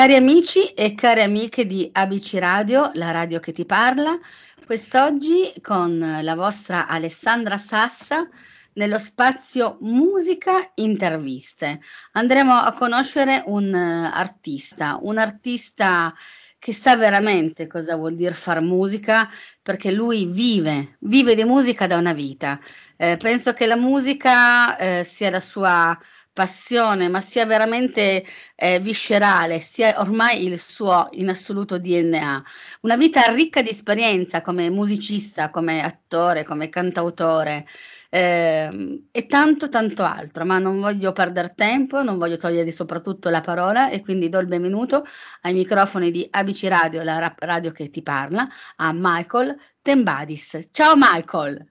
Cari amici e care amiche di ABC Radio, la radio che ti parla, quest'oggi con la vostra Alessandra Sassa nello spazio musica interviste. Andremo a conoscere un uh, artista, un artista che sa veramente cosa vuol dire far musica perché lui vive, vive di musica da una vita. Eh, penso che la musica eh, sia la sua passione, ma sia veramente eh, viscerale, sia ormai il suo in assoluto DNA. Una vita ricca di esperienza come musicista, come attore, come cantautore. Eh, e tanto tanto altro, ma non voglio perdere tempo, non voglio togliergli soprattutto la parola e quindi do il benvenuto ai microfoni di ABC Radio, la radio che ti parla, a Michael Tembadis. Ciao Michael!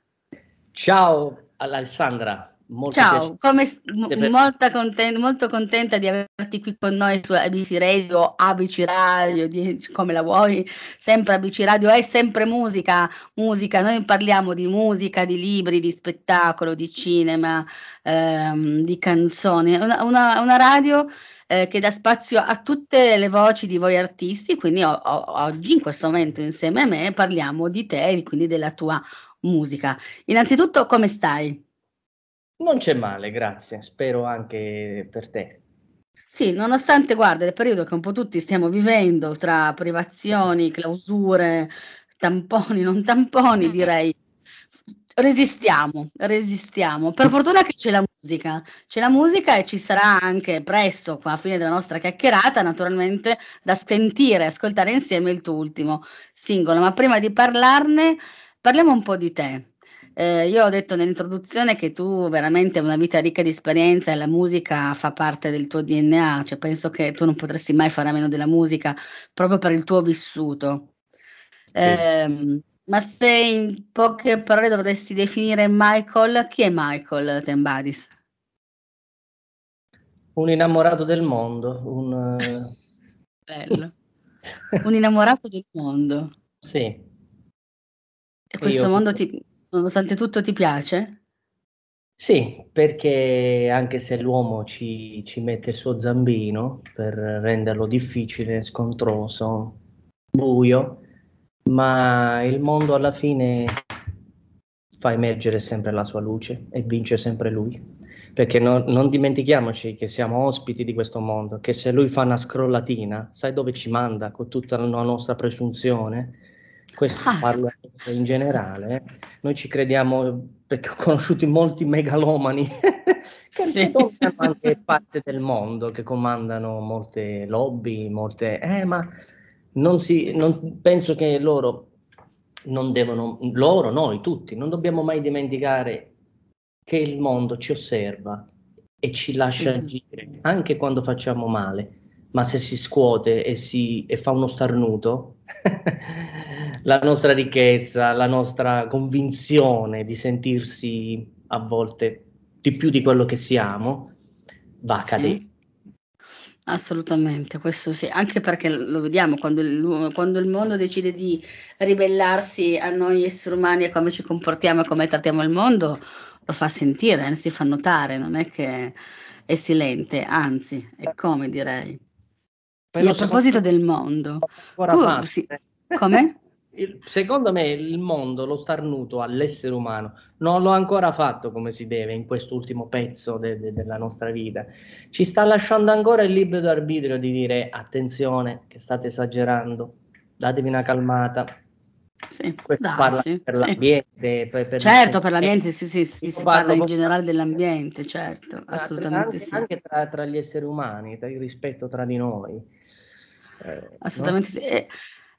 Ciao Alessandra, Ciao, come, molto, contenta, molto contenta di averti qui con noi su ABC Radio, ABC Radio, di, come la vuoi, sempre ABC Radio, è sempre musica, musica, noi parliamo di musica, di libri, di spettacolo, di cinema, ehm, di canzoni, una, una, una radio eh, che dà spazio a tutte le voci di voi artisti, quindi o, o, oggi in questo momento insieme a me parliamo di te e quindi della tua musica. Innanzitutto come stai? Non c'è male, grazie. Spero anche per te. Sì, nonostante, guarda, il periodo che un po' tutti stiamo vivendo tra privazioni, clausure, tamponi, non tamponi, direi resistiamo, resistiamo. Per fortuna che c'è la musica, c'è la musica e ci sarà anche presto, qua a fine della nostra chiacchierata, naturalmente da sentire, ascoltare insieme il tuo ultimo singolo. Ma prima di parlarne, parliamo un po' di te. Eh, io ho detto nell'introduzione che tu veramente hai una vita ricca di esperienza e la musica fa parte del tuo DNA, cioè penso che tu non potresti mai fare a meno della musica proprio per il tuo vissuto. Sì. Eh, ma se in poche parole dovresti definire Michael, chi è Michael Tembadis? Un innamorato del mondo, un... Bello. un innamorato del mondo. Sì. E questo Io... mondo ti, Nonostante tutto ti piace? Sì, perché anche se l'uomo ci, ci mette il suo zambino per renderlo difficile, scontroso, buio, ma il mondo alla fine fa emergere sempre la sua luce e vince sempre lui. Perché no, non dimentichiamoci che siamo ospiti di questo mondo, che se lui fa una scrollatina, sai dove ci manda con tutta la nostra presunzione? Questo ah. parlo in generale, noi ci crediamo perché ho conosciuto molti megalomani che sì. sono anche parte del mondo che comandano molte lobby, molte... Eh, ma non si, non, penso che loro non devono, loro, noi tutti, non dobbiamo mai dimenticare che il mondo ci osserva e ci lascia sì. agire, anche quando facciamo male, ma se si scuote e, si, e fa uno starnuto, la nostra ricchezza, la nostra convinzione di sentirsi a volte di più di quello che siamo, va a cadere. Sì. Assolutamente, questo sì, anche perché lo vediamo quando il, quando il, mondo decide di ribellarsi a noi esseri umani e come ci comportiamo e come trattiamo il mondo, lo fa sentire, eh, si fa notare, non è che è silente, anzi, è come direi. E a proposito del mondo, tu, sì, come? il, secondo me il mondo, lo starnuto all'essere umano, non l'ho ancora fatto come si deve in quest'ultimo pezzo de, de, della nostra vita. Ci sta lasciando ancora il libero arbitrio di dire attenzione che state esagerando, datevi una calmata. Sì, darsi, per sì. l'ambiente. Per, per certo, il... per l'ambiente sì, sì, sì si parla in generale dell'ambiente, certo, assolutamente anche, sì. Anche tra, tra, gli esseri umani, tra il rispetto tra di noi. Eh, assolutamente no? sì. E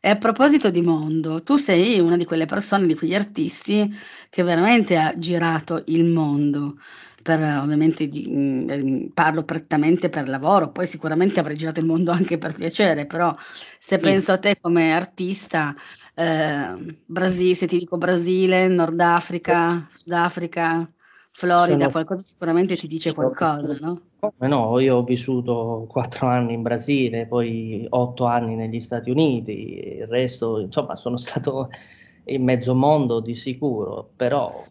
e a proposito di mondo, tu sei una di quelle persone, di quegli artisti che veramente ha girato il mondo. Per, ovviamente di, mm, parlo prettamente per lavoro, poi sicuramente avrei girato il mondo anche per piacere, però se sì. penso a te come artista, eh, Brasile, se ti dico Brasile, Nord Africa, Sudafrica, Florida, Sono... qualcosa sicuramente ti dice qualcosa, no? Come no, io ho vissuto quattro anni in Brasile, poi otto anni negli Stati Uniti, il resto, insomma, sono stato in mezzo mondo di sicuro, però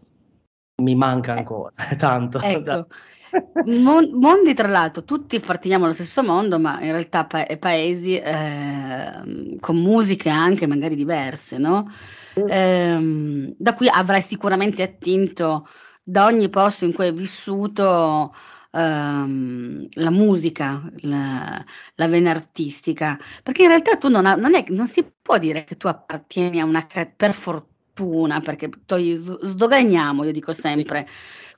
mi manca eh, ancora tanto. Ecco, Mon- mondi, tra l'altro, tutti apparteniamo allo stesso mondo, ma in realtà pa- paesi eh, con musiche anche magari diverse, no? Eh, da cui avrai sicuramente attinto da ogni posto in cui hai vissuto ehm, la musica, la, la, vena artistica, perché in realtà tu non, ha, non, è, non si può dire che tu appartieni a una, per fortuna, perché poi sdoganiamo, io dico sempre,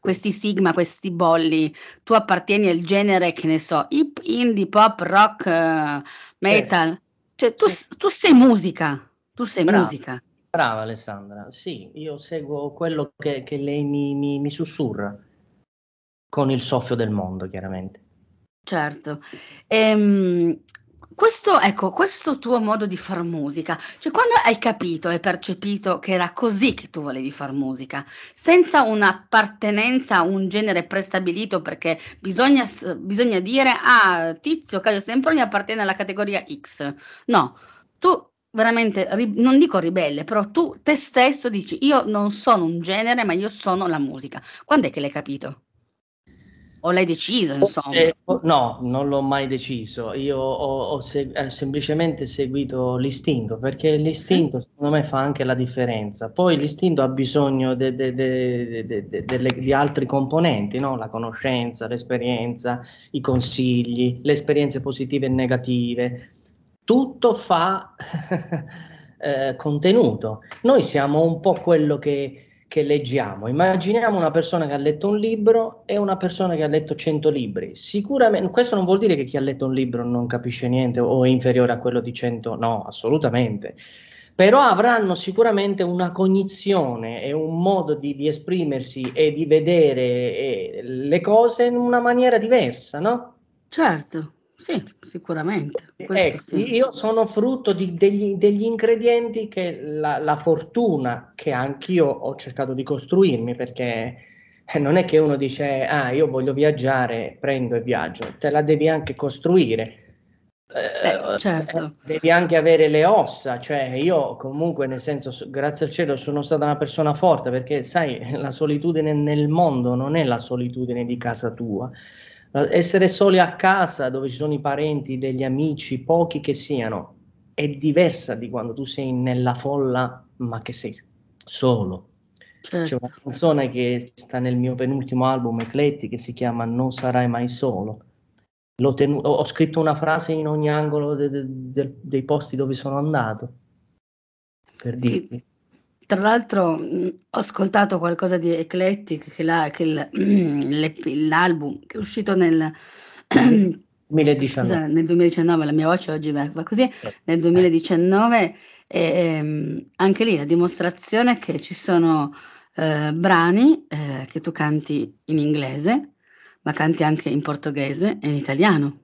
questi sigma, questi bolli, tu appartieni al genere, che ne so, hip, indie, pop, rock, uh, metal, cioè tu, tu, sei musica, tu sei Brava. musica. Brava Alessandra, sì, io seguo quello che, che lei mi, mi, mi sussurra con il soffio del mondo, chiaramente. Certo. Ehm, questo, ecco, questo tuo modo di far musica, cioè quando hai capito e percepito che era così che tu volevi far musica, senza un'appartenenza a un genere prestabilito, perché bisogna, bisogna dire, ah, Tizio Caio Semproni appartiene alla categoria X. No, tu veramente, non dico ribelle, però tu te stesso dici, io non sono un genere, ma io sono la musica. Quando è che l'hai capito? O l'hai deciso, insomma? Eh, no, non l'ho mai deciso. Io ho, ho seg- eh, semplicemente seguito l'istinto, perché l'istinto sì. secondo me fa anche la differenza. Poi l'istinto ha bisogno de- de- de- di altri componenti, no? la conoscenza, l'esperienza, i consigli, le esperienze positive e negative. Tutto fa eh, contenuto. Noi siamo un po' quello che che leggiamo. Immaginiamo una persona che ha letto un libro e una persona che ha letto 100 libri. Sicuramente, questo non vuol dire che chi ha letto un libro non capisce niente o è inferiore a quello di 100, no, assolutamente. Però avranno sicuramente una cognizione e un modo di, di esprimersi e di vedere eh, le cose in una maniera diversa, no? Certo. Sì, sicuramente. Ecco, sì. Io sono frutto di, degli, degli, ingredienti che la, la, fortuna che anch'io ho cercato di costruirmi, perché eh, non è che uno dice, ah, io voglio viaggiare, prendo e viaggio, te la devi anche costruire. Eh, certo. Eh, devi anche avere le ossa, cioè io comunque nel senso, grazie al cielo sono stata una persona forte perché sai, la solitudine nel mondo non è la solitudine di casa tua, essere soli a casa dove ci sono i parenti, degli amici, pochi che siano, è diversa di quando tu sei nella folla, ma che sei solo. Certo. C'è una canzone che sta nel mio penultimo album Ecletti che si chiama Non sarai mai solo. Tenu- ho scritto una frase in ogni angolo de- de- de- dei posti dove sono andato. Per sì. dirti. Tra l'altro mh, ho ascoltato qualcosa di Eclectic, che, la, che il, mh, l'album che è uscito nel 2019. Scusa, nel 2019, la mia voce oggi va così, nel 2019, ehm, anche lì la dimostrazione che ci sono eh, brani eh, che tu canti in inglese, ma canti anche in portoghese e in italiano.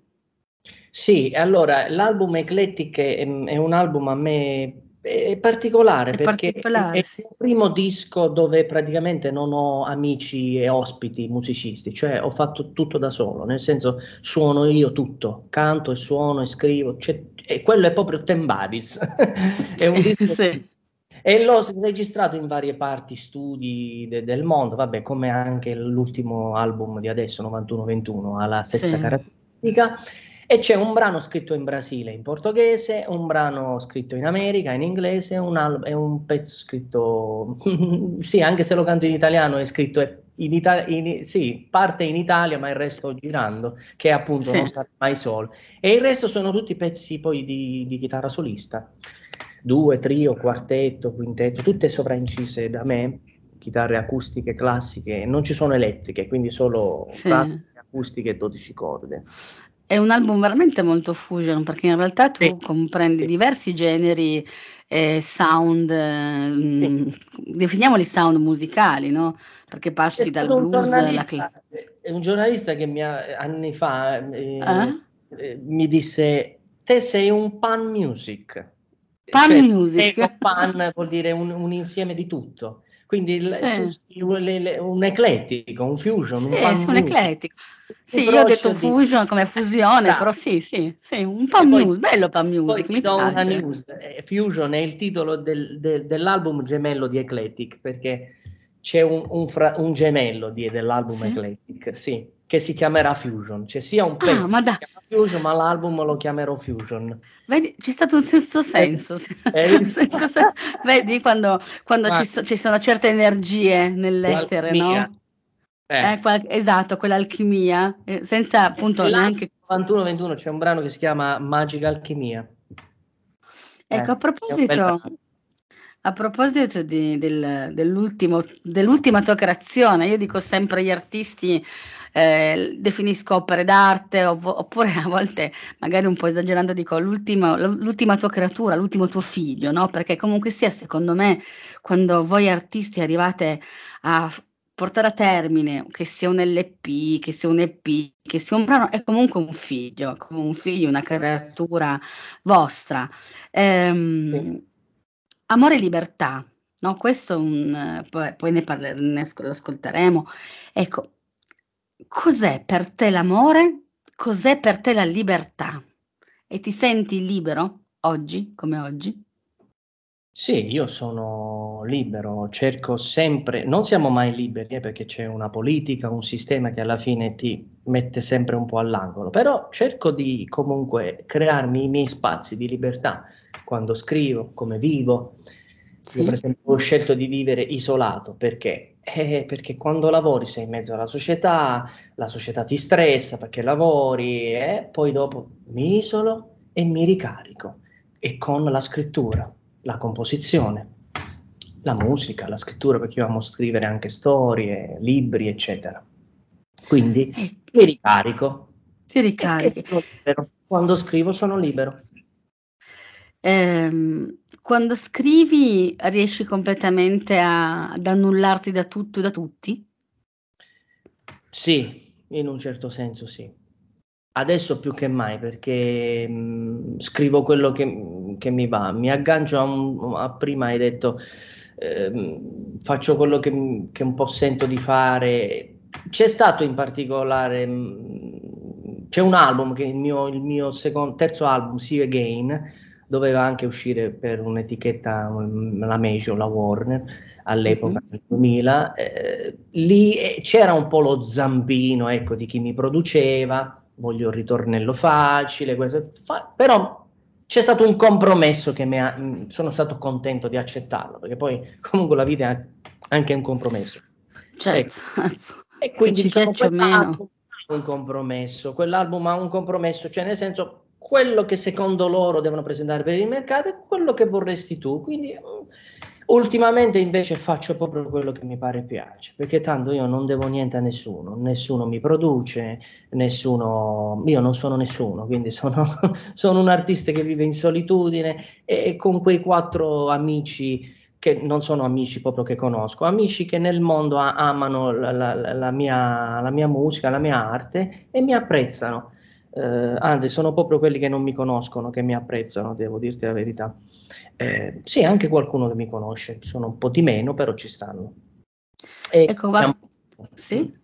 Sì, allora l'album Eclectic è, è un album a me è particolare è perché particolare, è, sì. il primo disco dove praticamente non ho amici e ospiti musicisti, cioè ho fatto tutto da solo, nel senso suono io tutto, canto e suono e scrivo, cioè, e quello è proprio Tembadis. è un disco sì. E l'ho registrato in varie parti, studi de- del mondo, vabbè, come anche l'ultimo album di adesso, 91-21, ha la stessa sì. caratteristica. E c'è un brano scritto in Brasile in portoghese, un brano scritto in America in inglese un al- e un pezzo scritto, sì, anche se lo canto in italiano, è scritto in Italia, sì, parte in Italia, ma il resto girando, che appunto sì. Non sarà mai solo. E il resto sono tutti pezzi poi di, di chitarra solista, due, trio, quartetto, quintetto, tutte sovraincise da me, chitarre acustiche classiche, non ci sono elettriche, quindi solo sì. acustiche e 12 corde. È un album veramente molto fusion, perché in realtà tu sì, comprendi sì. diversi generi eh, sound, eh, sì. definiamoli sound musicali, no? Perché passi dal blues alla classica. È un giornalista che mi ha, anni fa eh, eh? eh? mi disse: Te sei un pan music. Pan cioè, music. Pan vuol dire un, un insieme di tutto. Quindi sì. le, le, un eclettico, un fusion. Sì, un, sì, un eclettico. Sì, io ho detto fusion di... come fusione, però sì, sì, sì, un po' news, bello po' music, mi piace. News. Eh, fusion è il titolo del, del, dell'album gemello di Eclectic, perché c'è un, un, fra, un gemello di, dell'album sì? Eclectic, sì, che si chiamerà Fusion. C'è sia un ah, pezzo ah, ma da... Fusion, ma l'album lo chiamerò Fusion. Vedi, c'è stato un senso senso. Eh, Vedi quando, quando ci, so, ci, sono certe energie nell'etere, no? Eh. Eh, qual- esatto, quell'alchimia, eh, senza appunto neanche... 91-21 c'è un brano che si chiama Magica Alchimia. Ecco, a eh, proposito, a proposito di, del, dell'ultima tua creazione, io dico sempre agli artisti eh, definisco opere d'arte ov- oppure a volte magari un po' esagerando dico l'ultima, l'ultima tua creatura, l'ultimo tuo figlio, no? Perché comunque sia secondo me quando voi artisti arrivate a portare a termine, che sia un LP, che sia un EP, che sia un brano, è comunque un figlio, come un figlio, una creatura vostra. Ehm, sì. Amore e libertà, no? Questo è un, poi, poi ne, parleremo, lo ascolteremo. Ecco, cos'è per te l'amore? Cos'è per te la libertà? E ti senti libero oggi, come oggi? Sì, io sono libero, cerco sempre, non siamo mai liberi eh, perché c'è una politica, un sistema che alla fine ti mette sempre un po' all'angolo, però cerco di comunque crearmi i miei spazi di libertà quando scrivo, come vivo. Sì. Io per esempio ho scelto di vivere isolato perché? Eh, perché quando lavori sei in mezzo alla società, la società ti stressa perché lavori e poi dopo mi isolo e mi ricarico e con la scrittura la composizione, la musica, la scrittura, perché io amo scrivere anche storie, libri, eccetera. Quindi eh, mi ricarico. Ti ricarichi. Quando scrivo sono libero. Eh, quando scrivi riesci completamente a, ad annullarti da tutto e da tutti? Sì, in un certo senso sì. Adesso più che mai perché mh, scrivo quello che, che, mi va, mi aggancio a, un, a prima hai detto eh, faccio quello che, che, un po' sento di fare. C'è stato in particolare, mh, c'è un album che è il mio, il mio secondo, terzo album, See Again, doveva anche uscire per un'etichetta, la Major, la Warner, all'epoca uh-huh. nel 2000. Eh, lì eh, c'era un po' lo zampino ecco, di chi mi produceva voglio il ritornello facile, questo, fa, però c'è stato un compromesso che mi ha, mm, sono stato contento di accettarlo, perché poi comunque la vita è anche un compromesso. Certo. Ecco. E quindi ci diciamo, piace meno. un compromesso, quell'album ha un compromesso, cioè nel senso quello che secondo loro devono presentare per il mercato è quello che vorresti tu, quindi Ultimamente invece faccio proprio quello che mi pare piace, perché tanto io non devo niente a nessuno, nessuno mi produce, nessuno, io non sono nessuno, quindi sono, sono un artista che vive in solitudine e con quei quattro amici che non sono amici proprio che conosco, amici che nel mondo amano la, la, la, mia, la mia musica, la mia arte e mi apprezzano. Eh, anzi, sono proprio quelli che non mi conoscono che mi apprezzano, devo dirti la verità. Eh, sì, anche qualcuno che mi conosce, sono un po' di meno, però ci stanno. E ecco, va... Sì?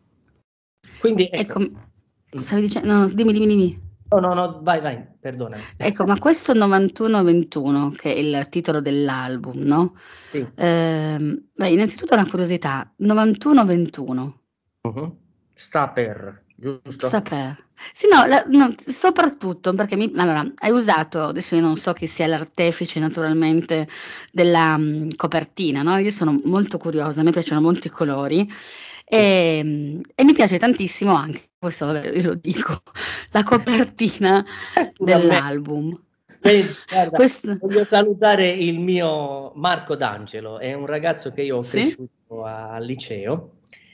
Quindi, ecco. ecco stavi dicendo, no, dimmi, dimmi, dimmi. No, no, no, vai, vai, perdonami. Ecco, ma questo 91-21, che è il titolo dell'album, no? Sì. Eh, beh, innanzitutto una curiosità, 91-21. Uh-huh. Sta per, giusto? Sta per. Sì, no, la, no, soprattutto perché mi, allora, hai usato, adesso io non so chi sia l'artefice naturalmente della um, copertina, no? Io sono molto curiosa, a me piacciono molto i colori e, um, e mi piace tantissimo anche, questo vabbè, lo dico, la copertina dell'album. Guarda, Questo... Voglio salutare il mio Marco D'Angelo, è un ragazzo che io ho cresciuto sì? al liceo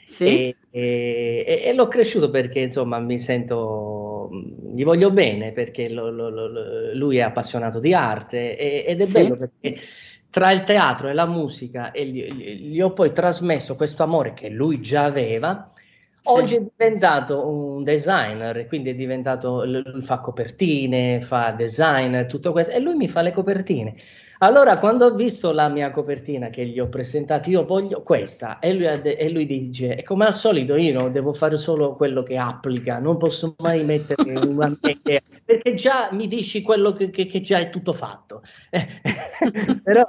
sì. E, e, e, l'ho cresciuto perché insomma mi sento, gli voglio bene perché lo, lo, lo, lui è appassionato di arte e, ed è sì. bello perché tra il teatro e la musica e gli, gli, ho poi trasmesso questo amore che lui già aveva, Oggi è diventato un designer, quindi è diventato, lui fa copertine, fa design, tutto questo, e lui mi fa le copertine. Allora, quando ho visto la mia copertina che gli ho presentato, io voglio questa, e lui, e lui dice, e come al solito io devo fare solo quello che applica, non posso mai mettere una mia perché già mi dici quello che, che, che già è tutto fatto. Però,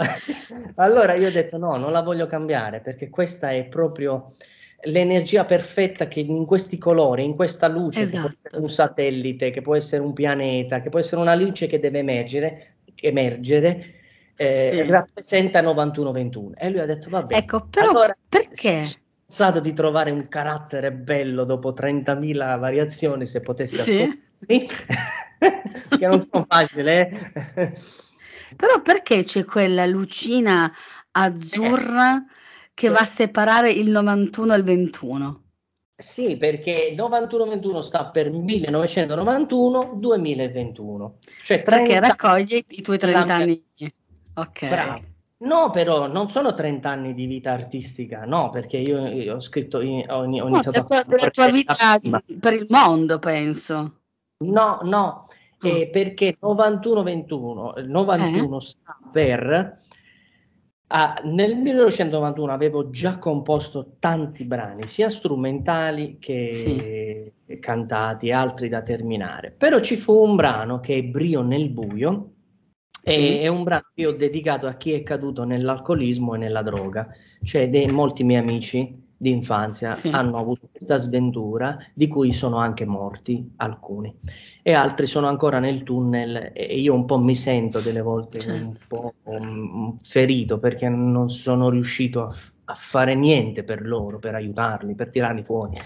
allora io ho detto no, non la voglio cambiare, perché questa è proprio l'energia perfetta che in questi colori, in questa luce, esatto. che può essere un satellite, che può essere un pianeta, che può essere una luce che deve emergere, emergere eh, sì. rappresenta 91-21. E lui ha detto, vabbè. Ecco, però allora, perché? pensato di trovare un carattere bello dopo 30.000 variazioni, se potessi sì. che non sono facili. Eh? Però perché c'è quella lucina azzurra che va a separare il 91 e il 21. Sì, perché 91-21 sta per 1991-2021. Cioè perché raccoglie i tuoi 30 anni. Ok. Bravo. No, però non sono 30 anni di vita artistica, no, perché io, io ho scritto, ho, ho iniziato no, a... La tua vita per il mondo, penso. No, no, oh. eh, perché 91-21, 91 eh? sta per Ah, nel 1991 avevo già composto tanti brani, sia strumentali che sì. cantati, altri da terminare. Però ci fu un brano che è Brio nel buio, sì. è un brano che ho dedicato a chi è caduto nell'alcolismo e nella droga, cioè dei molti miei amici di infanzia sì. hanno avuto questa sventura, di cui sono anche morti alcuni e altri sono ancora nel tunnel e io un po' mi sento delle volte certo. un po' um, ferito perché non sono riuscito a, f- a, fare niente per loro, per aiutarli, per tirarli fuori.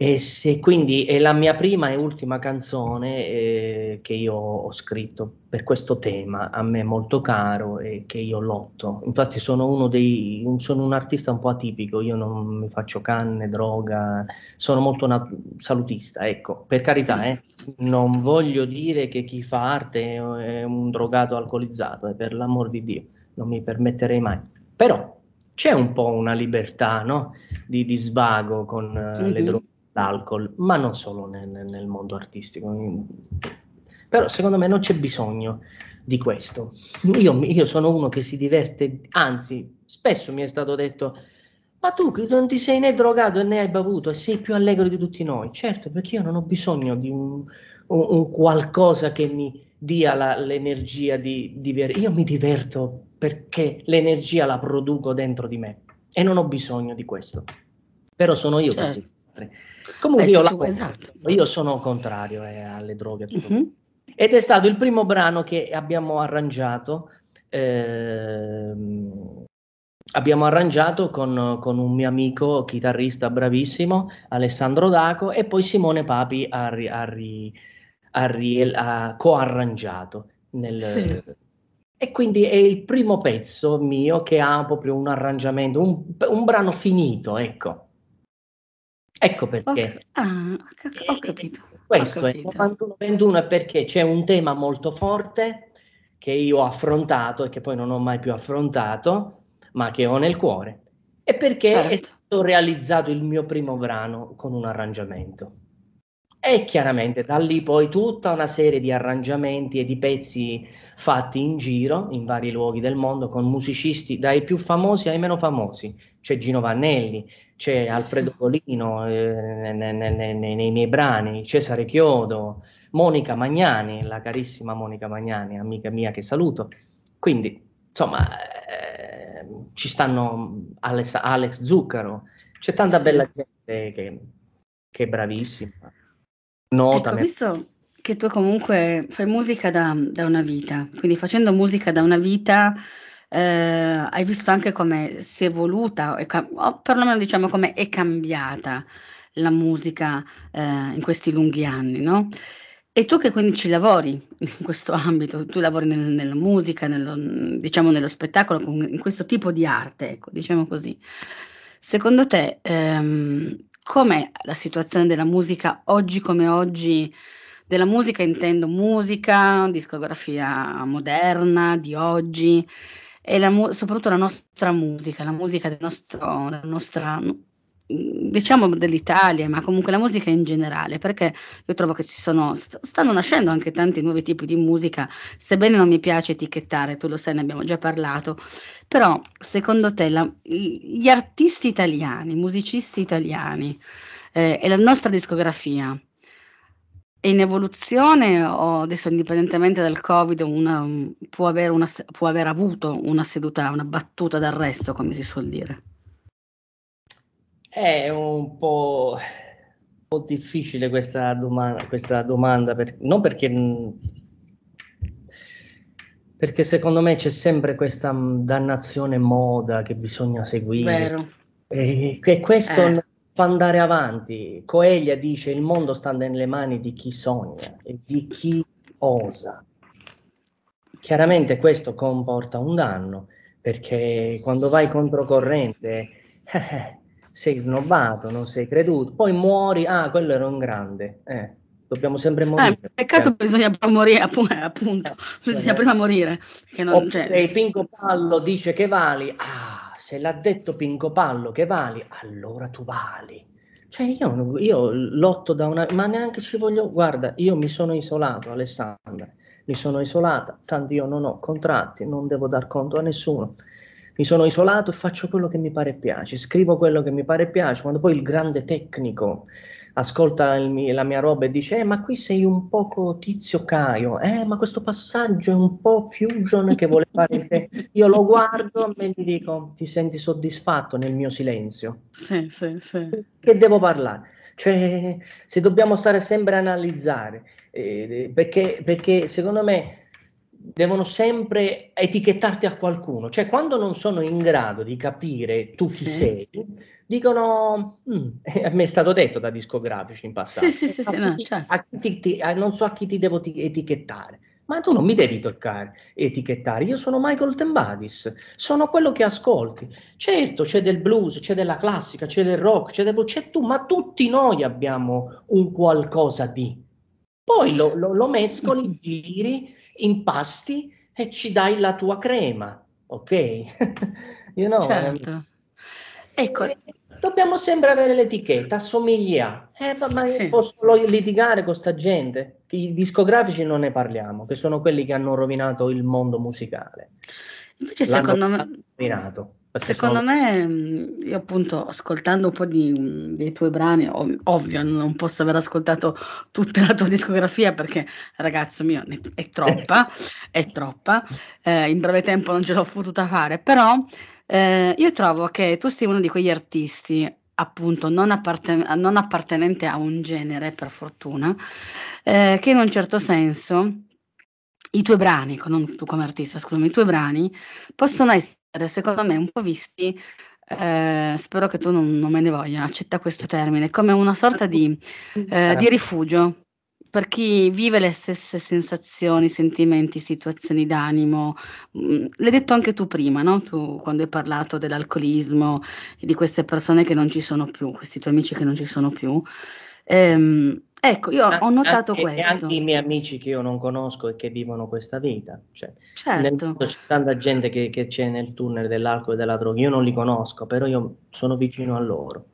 E se, quindi è la mia prima e ultima canzone eh, che io ho scritto per questo tema, a me molto caro e che io lotto. Infatti sono uno dei, sono un artista un po' atipico, io non mi faccio canne, droga, sono molto nat- salutista, ecco, per carità, eh, non voglio dire che chi fa arte è un drogato alcolizzato, eh, per l'amor di Dio, non mi permetterei mai. Però c'è un po' una libertà no? di, di svago con uh, mm-hmm. le droghe l'alcol, ma non solo nel, nel mondo artistico. Però secondo me non c'è bisogno di questo. Io, io, sono uno che si diverte, anzi, spesso mi è stato detto, ma tu che non ti sei né drogato né hai bevuto e sei più allegro di tutti noi. Certo, perché io non ho bisogno di un, un, un qualcosa che mi dia la, l'energia di, di... Io mi diverto perché l'energia la produco dentro di me e non ho bisogno di questo. Però sono io certo. così sempre. Comunque io, la, esatto. io, sono contrario eh, alle droghe. Uh-huh. Ed è stato il primo brano che abbiamo arrangiato. Ehm, abbiamo arrangiato con, con, un mio amico chitarrista bravissimo, Alessandro Daco, e poi Simone Papi ha, ri, ha, ri, ha, ri, ha coarrangiato. Nel, sì. E quindi è il primo pezzo mio che ha proprio un arrangiamento, un, un brano finito, ecco. Ecco perché. Okay. Ah, ho capito. Questo ho capito. è 91-21 perché c'è un tema molto forte che io ho affrontato e che poi non ho mai più affrontato, ma che ho nel cuore. E perché certo. è stato realizzato il mio primo brano con un arrangiamento. E chiaramente da lì poi tutta una serie di arrangiamenti e di pezzi fatti in giro in vari luoghi del mondo con musicisti dai più famosi ai meno famosi. C'è Gino Vannelli, c'è Alfredo Colino eh, nei, nei, nei, nei, miei brani, Cesare Chiodo, Monica Magnani, la carissima Monica Magnani, amica mia che saluto. Quindi, insomma, eh, ci stanno Alex, Alex Zuccaro, c'è tanta bella gente che, che è bravissima. Nota. Ecco, visto che tu comunque fai musica da, da una vita, quindi facendo musica da una vita eh, hai visto anche come si è evoluta, o perlomeno diciamo come è cambiata la musica eh, in questi lunghi anni, no? E tu che quindi ci lavori in questo ambito, tu lavori nel, nella musica, nello, diciamo nello spettacolo, in questo tipo di arte, ecco, diciamo così. Secondo te, ehm, com'è la situazione della musica oggi come oggi? Della musica intendo musica, discografia moderna, di oggi, e la, soprattutto la nostra musica, la musica del nostro, della nostra diciamo dell'Italia, ma comunque la musica in generale, perché io trovo che ci sono, stanno nascendo anche tanti nuovi tipi di musica, sebbene non mi piace etichettare, tu lo sai, ne abbiamo già parlato, però secondo te la, gli artisti italiani, i musicisti italiani eh, e la nostra discografia è in evoluzione o adesso indipendentemente dal Covid una, può, una, può aver avuto una seduta, una battuta d'arresto, come si suol dire? È un po', un po difficile questa domanda, questa domanda per, non perché, perché secondo me c'è sempre questa dannazione moda che bisogna seguire. Vero. E, e questo eh. fa andare avanti. Coeglia dice il mondo sta nelle mani di chi sogna e di chi osa. Chiaramente questo comporta un danno perché quando vai controcorrente eh, sei snobbato, non sei creduto, poi muori, ah, quello era un grande. Eh, dobbiamo sempre eh, morire. Eh, peccato cioè. bisogna morire, appunto, eh, bisogna cioè, prima morire. Che non, cioè... Pinco Pallo dice che vali, ah, se l'ha detto Pinco Pallo che vali, allora tu vali. Cioè io, io lotto da una... ma neanche ci voglio... Guarda, io mi sono isolato, Alessandra, mi sono isolata, tanto io non ho contratti, non devo dar conto a nessuno mi sono isolato e faccio quello che mi pare e piace, scrivo quello che mi pare e piace, quando poi il grande tecnico ascolta il, la mia roba e dice eh, ma qui sei un poco tizio Caio, eh, ma questo passaggio è un po' fusion che vuole fare te. Io lo guardo e gli dico ti senti soddisfatto nel mio silenzio? Sì, sì, sì. Che devo parlare? Cioè, se dobbiamo stare sempre a analizzare, eh, perché, perché secondo me devono sempre etichettarti a qualcuno, cioè quando non sono in grado di capire tu chi sì. sei, dicono, mm, a me è stato detto da discografici in passato, sì, sì, sì, sì no, certo. ti, ti, non so a chi ti devo etichettare, ma tu non mi devi toccare, etichettare, io sono Michael Tembadis, sono quello che ascolti, certo c'è del blues, c'è della classica, c'è del rock, c'è, del, c'è tu, ma tutti noi abbiamo un qualcosa di, poi lo, lo, lo mescoli, giri, impasti e ci dai la tua crema, ok? you know, certo. Um, ecco. Eh, dobbiamo sempre avere l'etichetta, assomiglia. Eh, ma sì. posso litigare con sta gente? I discografici non ne parliamo, che sono quelli che hanno rovinato il mondo musicale. Invece L'hanno secondo me... Rovinato. Secondo sono... me, mm, io appunto ascoltando un po' di, mm, dei tuoi brani, ov- ovvio, non posso aver ascoltato tutta la tua discografia perché, ragazzo mio, è troppa, è troppa, eh, in breve tempo non ce l'ho potuta fare, però eh, io trovo che tu sia uno di quegli artisti appunto non, apparten- non appartenente a un genere, per fortuna, eh, che in un certo senso i tuoi brani, non tu come artista, scusami, i tuoi brani possono essere secondo me un po' visti, eh, spero che tu non, non, me ne voglia, accetta questo termine, come una sorta di, eh, di rifugio per chi vive le stesse sensazioni, sentimenti, situazioni d'animo. Mm, l'hai detto anche tu prima, no? Tu quando hai parlato dell'alcolismo e di queste persone che non ci sono più, questi tuoi amici che non ci sono più. Ehm, Ecco, io ho notato anche, questo. Anche i miei amici che io non conosco e che vivono questa vita. Cioè, certo. c'è tanta gente che, che, c'è nel tunnel dell'alcol e della droga. Io non li conosco, però io sono vicino a loro.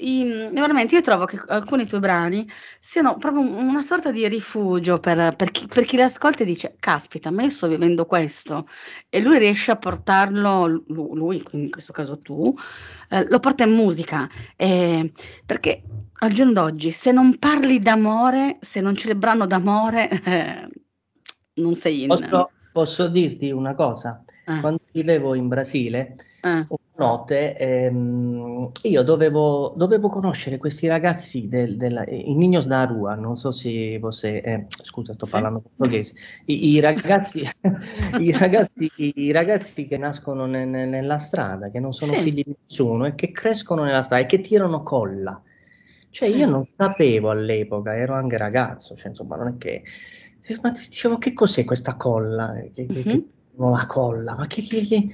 I, veramente io trovo che alcuni tuoi brani siano proprio una sorta di rifugio per, per, chi, per chi li ascolta e dice caspita ma io sto vivendo questo e lui riesce a portarlo lui, in questo caso tu eh, lo porta in musica. Eh, perché al giorno d'oggi se non parli d'amore se non brano d'amore eh, non sei in posso, posso dirti una cosa? Ah. quando vivevo in Brasile ah notte ehm, io dovevo, dovevo, conoscere questi ragazzi del, del i Niños da Rua, non so se fosse, eh, scusa sto sì. parlando portoghese, I, i, ragazzi, i, ragazzi, i, ragazzi, che nascono ne, ne, nella strada, che non sono sì. figli di nessuno e che crescono nella strada e che tirano colla. Cioè sì. io non sapevo all'epoca, ero anche ragazzo, cioè insomma non è che... Ma dicevo che cos'è questa colla? Che, mm-hmm. che, la colla, ma che, che, che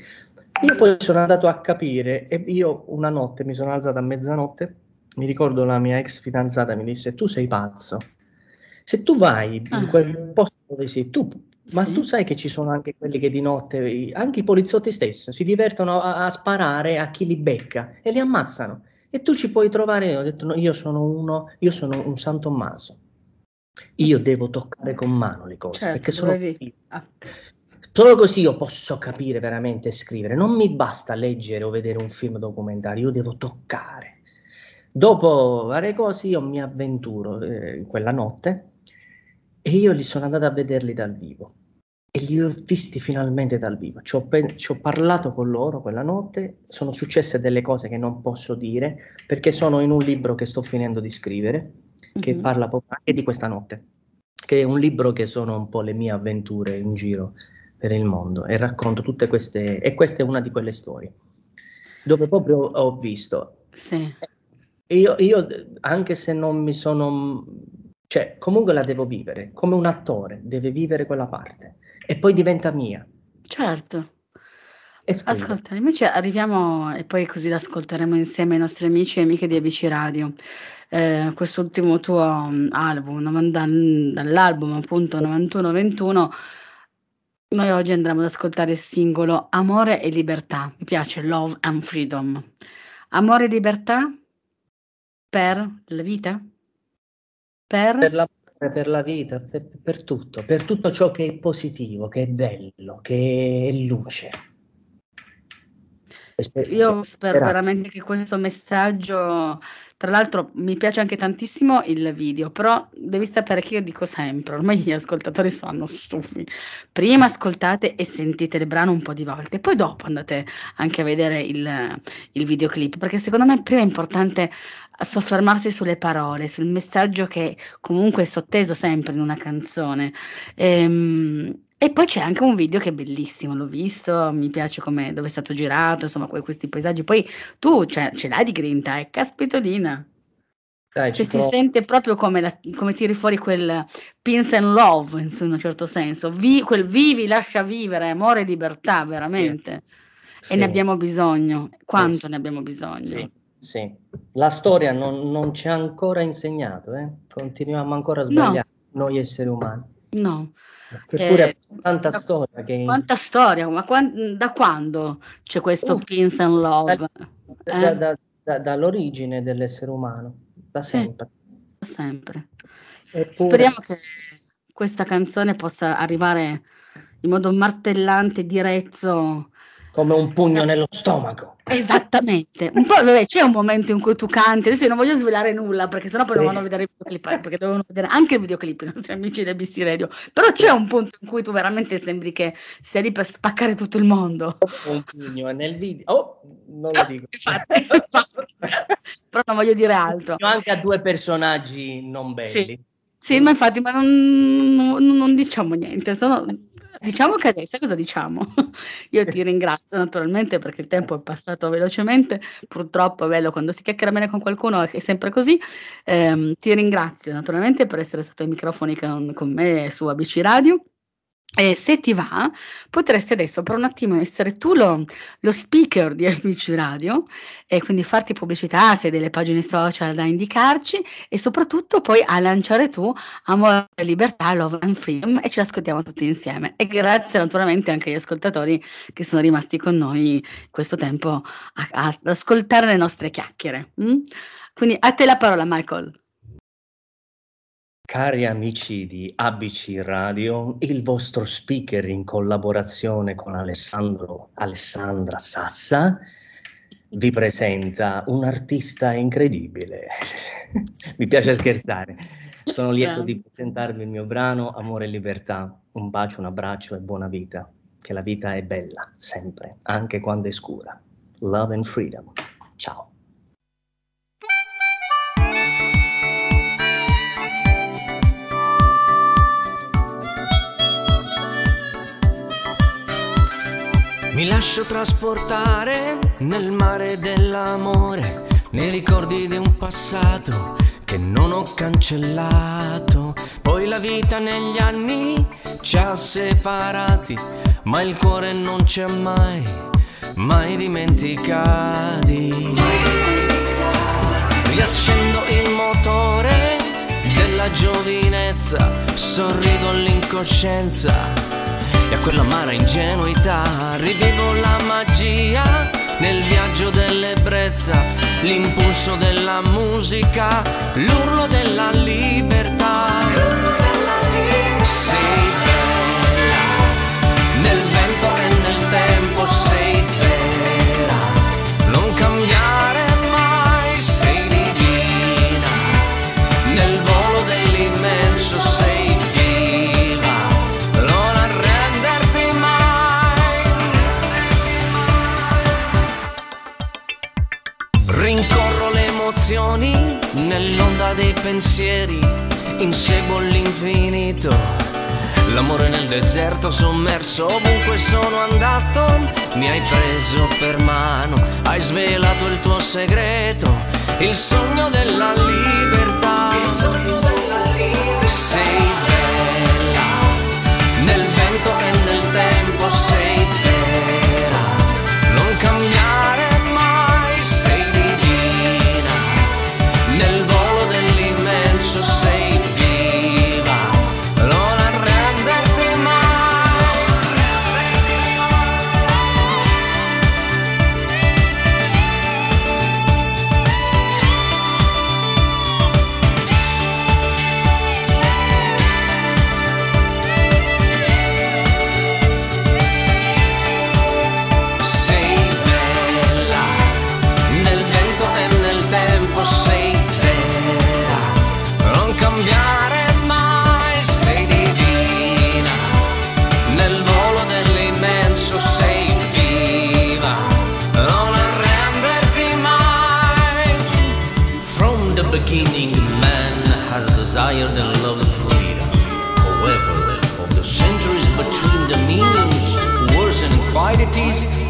io poi sono andato a capire e io una notte mi sono alzato a mezzanotte, mi ricordo la mia ex fidanzata mi disse tu sei pazzo, se tu vai in ah. quel posto dove sei tu, ma sì. tu sai che ci sono anche quelli che di notte, anche i poliziotti stessi, si divertono a, a sparare a chi li becca e li ammazzano. E tu ci puoi trovare, ho detto, no, io sono uno, io sono un San Tommaso. Io devo toccare con mano le cose, certo, perché sono ah. Solo così io posso capire veramente scrivere. Non mi basta leggere o vedere un film documentario, io devo toccare. Dopo varie cose io mi avventuro eh, quella notte e io li sono andato a vederli dal vivo e li ho visti finalmente dal vivo. Ci ho, pe- ci ho, parlato con loro quella notte, sono successe delle cose che non posso dire perché sono in un libro che sto finendo di scrivere, che mm-hmm. parla proprio anche di questa notte, che è un libro che sono un po' le mie avventure in giro per il mondo e racconto tutte queste, e questa è una di quelle storie, dove proprio ho visto. Sì. Io, io, anche se non mi sono, cioè comunque la devo vivere, come un attore deve vivere quella parte e poi diventa mia. Certo. Ascolta, invece arriviamo e poi così l'ascolteremo insieme ai nostri amici e amiche di ABC Radio. Eh, quest'ultimo tuo mm, album, dall'album appunto 91-21 noi oggi andremo ad ascoltare il singolo Amore e libertà. Mi piace Love and Freedom. Amore e libertà per la vita? Per, per, la, per la, vita, per, per, tutto, per tutto ciò che è positivo, che è bello, che è luce. Io spero veramente che questo messaggio tra l'altro mi piace anche tantissimo il video, però devi sapere che io dico sempre, ormai gli ascoltatori sono stufi. Prima ascoltate e sentite il brano un po' di volte, poi dopo andate anche a vedere il, il videoclip, perché secondo me prima è importante soffermarsi sulle parole, sul messaggio che comunque è sotteso sempre in una canzone. Ehm, e poi c'è anche un video che è bellissimo, l'ho visto, mi piace come, dove è stato girato, insomma, questi paesaggi. Poi tu cioè, ce l'hai di grinta, eh, caspitolina. Dai, cioè, si sente proprio come, la, come, tiri fuori quel peace and love, in un certo senso, Vi, quel vivi, lascia vivere, amore e libertà, veramente. Sì. E ne abbiamo bisogno. Quanto sì. ne abbiamo bisogno? Sì. sì. La storia non, non, ci ha ancora insegnato, eh? continuiamo ancora a sbagliare no. noi esseri umani. No, Eppure eh, tanta da, storia. Che... Quanta storia, ma quan, da quando c'è questo uh, Pins and Love? Da, eh? da, da, dall'origine dell'essere umano, da sempre. Sì, da sempre. Eppure... Speriamo che questa canzone possa arrivare in modo martellante, diretto come un pugno nello stomaco. Esattamente. Un po', vabbè, c'è un momento in cui tu canti, adesso io non voglio svelare nulla perché sennò poi non vanno a vedere il videoclip, eh, perché dovevano vedere anche il videoclip i nostri amici del BC Radio, però c'è un punto in cui tu veramente sembri che sia lì per spaccare tutto il mondo. Un pugno nel video, oh, non lo dico. però non voglio dire altro. Anche a due personaggi non belli. Sì. Sì, ma infatti, ma non, non, non diciamo niente, sono, Diciamo che adesso cosa diciamo? Io ti ringrazio naturalmente perché il tempo è passato velocemente, purtroppo è bello quando si chiacchiera bene con qualcuno, è sempre così. Eh, ti ringrazio naturalmente per essere stato ai microfoni con, con me su ABC Radio. E se ti va, potresti adesso per un attimo essere tu lo, lo speaker di FBC Radio e quindi farti pubblicità se hai delle pagine social da indicarci e soprattutto poi a lanciare tu Amore, Libertà, Love and Freedom e ci ascoltiamo tutti insieme. E grazie naturalmente anche agli ascoltatori che sono rimasti con noi questo tempo a, a, ad ascoltare le nostre chiacchiere. Mm? Quindi a te la parola, Michael. Cari amici di ABC Radio, il vostro speaker in collaborazione con Alessandro, Alessandra Sassa vi presenta un artista incredibile. Mi piace scherzare. Sono lieto di presentarvi il mio brano Amore e Libertà. Un bacio, un abbraccio e buona vita. Che la vita è bella, sempre, anche quando è scura. Love and freedom. Ciao. Mi lascio trasportare nel mare dell'amore, nei ricordi di un passato che non ho cancellato. Poi la vita negli anni ci ha separati, ma il cuore non ci ha mai, mai dimenticati. Riaccendo il motore della giovinezza, sorrido all'incoscienza quell'amara ingenuità rivivo la magia nel viaggio dell'ebbrezza l'impulso della musica, l'urlo della libertà. Sei bella, nel vento e nel tempo sei dei pensieri, inseguo l'infinito. L'amore nel deserto sommerso, ovunque sono andato, mi hai preso per mano, hai svelato il tuo segreto, il sogno della libertà. Sei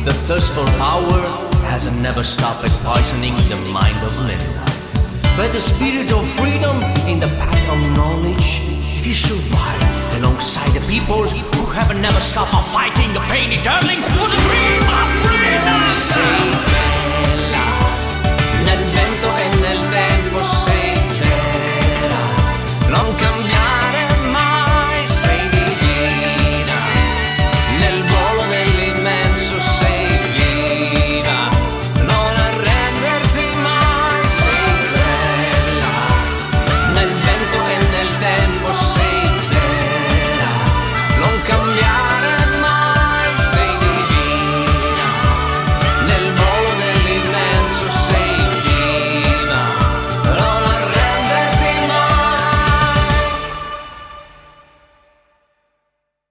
the thirst for power has never stopped poisoning the mind of men. But the spirit of freedom in the path of knowledge, he survived alongside the people who have never stopped fighting the pain eternally for the dream of